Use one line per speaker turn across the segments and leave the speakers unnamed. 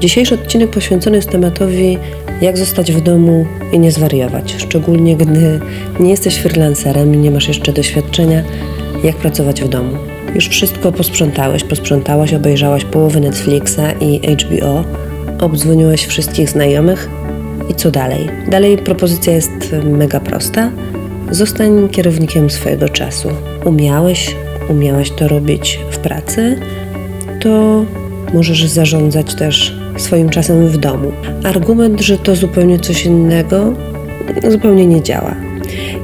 Dzisiejszy odcinek poświęcony jest tematowi, jak zostać w domu i nie zwariować. Szczególnie gdy nie jesteś freelancerem i nie masz jeszcze doświadczenia, jak pracować w domu. Już wszystko posprzątałeś, posprzątałaś, obejrzałaś połowę Netflixa i HBO, obdzwoniłeś wszystkich znajomych i co dalej? Dalej propozycja jest mega prosta. Zostań kierownikiem swojego czasu. Umiałeś, umiałeś to robić w pracy, to możesz zarządzać też swoim czasem w domu. Argument, że to zupełnie coś innego, zupełnie nie działa.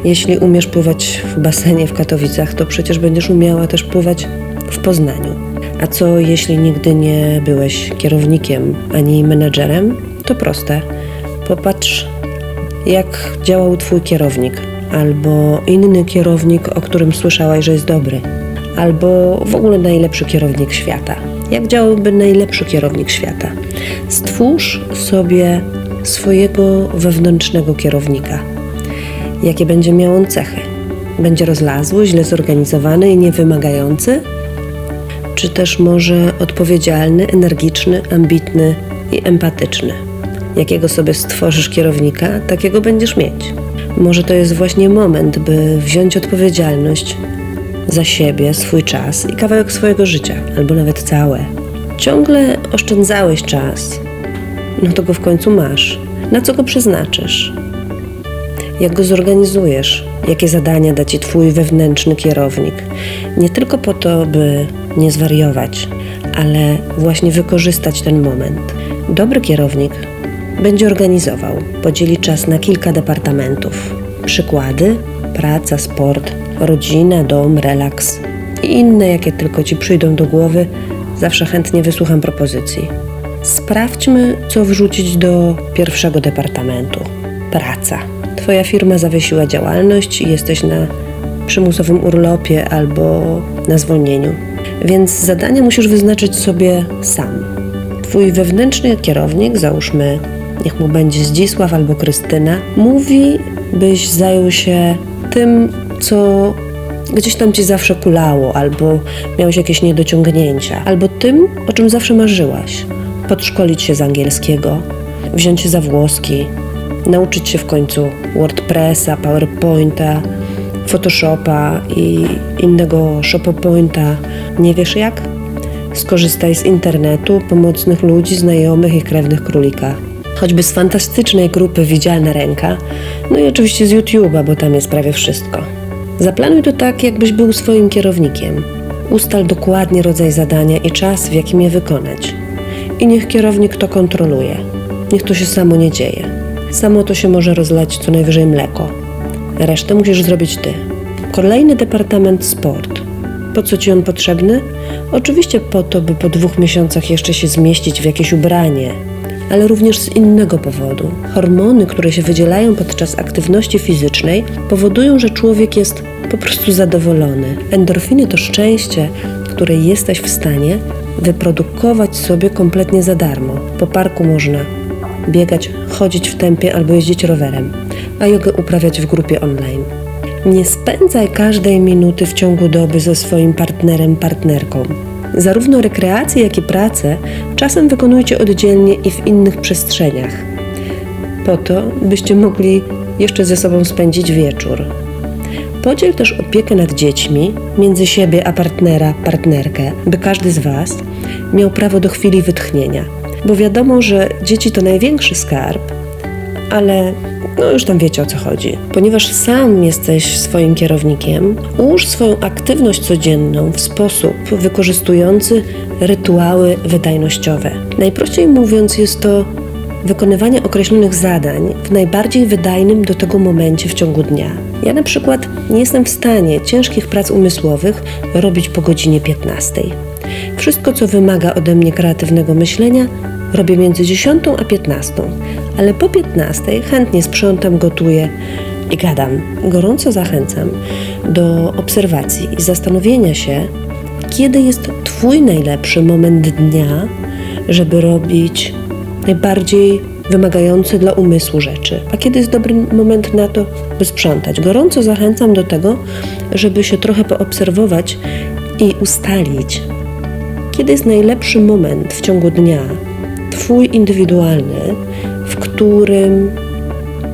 Jeśli umiesz pływać w basenie w Katowicach, to przecież będziesz umiała też pływać w Poznaniu. A co jeśli nigdy nie byłeś kierownikiem ani menedżerem? To proste. Popatrz, jak działał Twój kierownik, albo inny kierownik, o którym słyszałaś, że jest dobry, albo w ogóle najlepszy kierownik świata. Jak działałby najlepszy kierownik świata? Stwórz sobie swojego wewnętrznego kierownika. Jakie będzie miał on cechy? Będzie rozlazły, źle zorganizowany i niewymagający? Czy też może odpowiedzialny, energiczny, ambitny i empatyczny? Jakiego sobie stworzysz kierownika, takiego będziesz mieć. Może to jest właśnie moment, by wziąć odpowiedzialność za siebie, swój czas i kawałek swojego życia, albo nawet całe. Ciągle oszczędzałeś czas, no to go w końcu masz. Na co go przeznaczysz? Jak go zorganizujesz? Jakie zadania da ci Twój wewnętrzny kierownik? Nie tylko po to, by nie zwariować, ale właśnie wykorzystać ten moment. Dobry kierownik będzie organizował, podzieli czas na kilka departamentów. Przykłady: praca, sport, rodzina, dom, relaks i inne, jakie tylko ci przyjdą do głowy, zawsze chętnie wysłucham propozycji. Sprawdźmy, co wrzucić do pierwszego departamentu. Praca. Twoja firma zawiesiła działalność i jesteś na przymusowym urlopie albo na zwolnieniu. Więc zadanie musisz wyznaczyć sobie sam. Twój wewnętrzny kierownik, załóżmy, niech mu będzie Zdzisław albo Krystyna, mówi, byś zajął się tym, co gdzieś tam ci zawsze kulało, albo miałeś jakieś niedociągnięcia, albo tym, o czym zawsze marzyłaś. Podszkolić się z angielskiego, wziąć się za włoski, nauczyć się w końcu WordPressa, PowerPointa, Photoshopa i innego ShopoPointa. Nie wiesz jak? Skorzystaj z internetu, pomocnych ludzi, znajomych i krewnych królika. Choćby z fantastycznej grupy Widzialna Ręka, no i oczywiście z YouTube'a, bo tam jest prawie wszystko. Zaplanuj to tak, jakbyś był swoim kierownikiem. Ustal dokładnie rodzaj zadania i czas, w jakim je wykonać. I niech kierownik to kontroluje. Niech to się samo nie dzieje. Samo to się może rozlać co najwyżej mleko. Resztę musisz zrobić ty. Kolejny departament sport. Po co ci on potrzebny? Oczywiście po to, by po dwóch miesiącach jeszcze się zmieścić w jakieś ubranie, ale również z innego powodu. Hormony, które się wydzielają podczas aktywności fizycznej, powodują, że człowiek jest po prostu zadowolony. Endorfiny to szczęście, które jesteś w stanie wyprodukować sobie kompletnie za darmo. Po parku można biegać, chodzić w tempie albo jeździć rowerem, a jogę uprawiać w grupie online. Nie spędzaj każdej minuty w ciągu doby ze swoim partnerem, partnerką. Zarówno rekreację, jak i pracę czasem wykonujcie oddzielnie i w innych przestrzeniach, po to, byście mogli jeszcze ze sobą spędzić wieczór. Podziel też opiekę nad dziećmi między siebie a partnera, partnerkę, by każdy z Was miał prawo do chwili wytchnienia. Bo wiadomo, że dzieci to największy skarb, ale no już tam wiecie o co chodzi. Ponieważ sam jesteś swoim kierownikiem, ułóż swoją aktywność codzienną w sposób wykorzystujący rytuały wydajnościowe. Najprościej mówiąc, jest to wykonywanie określonych zadań w najbardziej wydajnym do tego momencie w ciągu dnia. Ja na przykład nie jestem w stanie ciężkich prac umysłowych robić po godzinie 15. Wszystko, co wymaga ode mnie kreatywnego myślenia, robię między 10 a 15, ale po 15 chętnie sprzątam, gotuję i gadam. Gorąco zachęcam do obserwacji i zastanowienia się, kiedy jest Twój najlepszy moment dnia, żeby robić najbardziej wymagający dla umysłu rzeczy, a kiedy jest dobry moment na to, by sprzątać. Gorąco zachęcam do tego, żeby się trochę poobserwować i ustalić, kiedy jest najlepszy moment w ciągu dnia, Twój indywidualny, w którym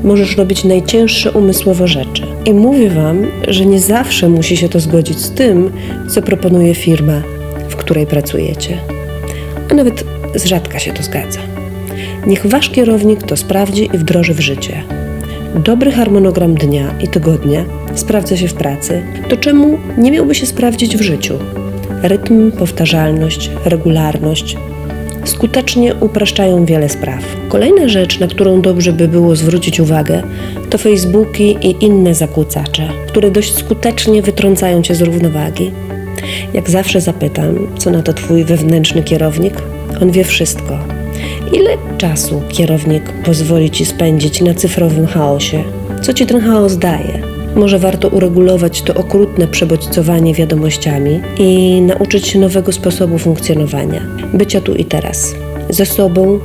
możesz robić najcięższe umysłowo rzeczy. I mówię Wam, że nie zawsze musi się to zgodzić z tym, co proponuje firma, w której pracujecie. A nawet z rzadka się to zgadza. Niech Wasz kierownik to sprawdzi i wdroży w życie. Dobry harmonogram dnia i tygodnia sprawdza się w pracy, to czemu nie miałby się sprawdzić w życiu? Rytm, powtarzalność, regularność skutecznie upraszczają wiele spraw. Kolejna rzecz, na którą dobrze by było zwrócić uwagę, to Facebooki i inne zakłócacze, które dość skutecznie wytrącają cię z równowagi. Jak zawsze zapytam, co na to twój wewnętrzny kierownik? On wie wszystko. Ile czasu kierownik pozwoli ci spędzić na cyfrowym chaosie? Co ci ten chaos daje? Może warto uregulować to okrutne przebodźcowanie wiadomościami i nauczyć się nowego sposobu funkcjonowania, bycia tu i teraz, ze sobą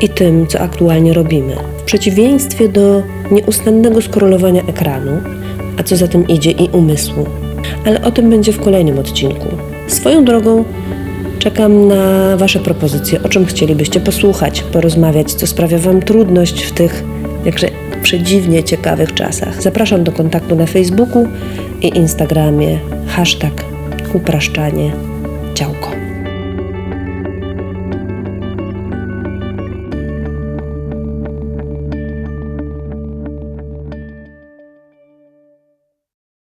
i tym, co aktualnie robimy. W przeciwieństwie do nieustannego skrolowania ekranu, a co za tym idzie i umysłu. Ale o tym będzie w kolejnym odcinku. Swoją drogą Czekam na Wasze propozycje, o czym chcielibyście posłuchać, porozmawiać, co sprawia Wam trudność w tych jakże przedziwnie ciekawych czasach. Zapraszam do kontaktu na Facebooku i Instagramie. Hashtag upraszczanie działko.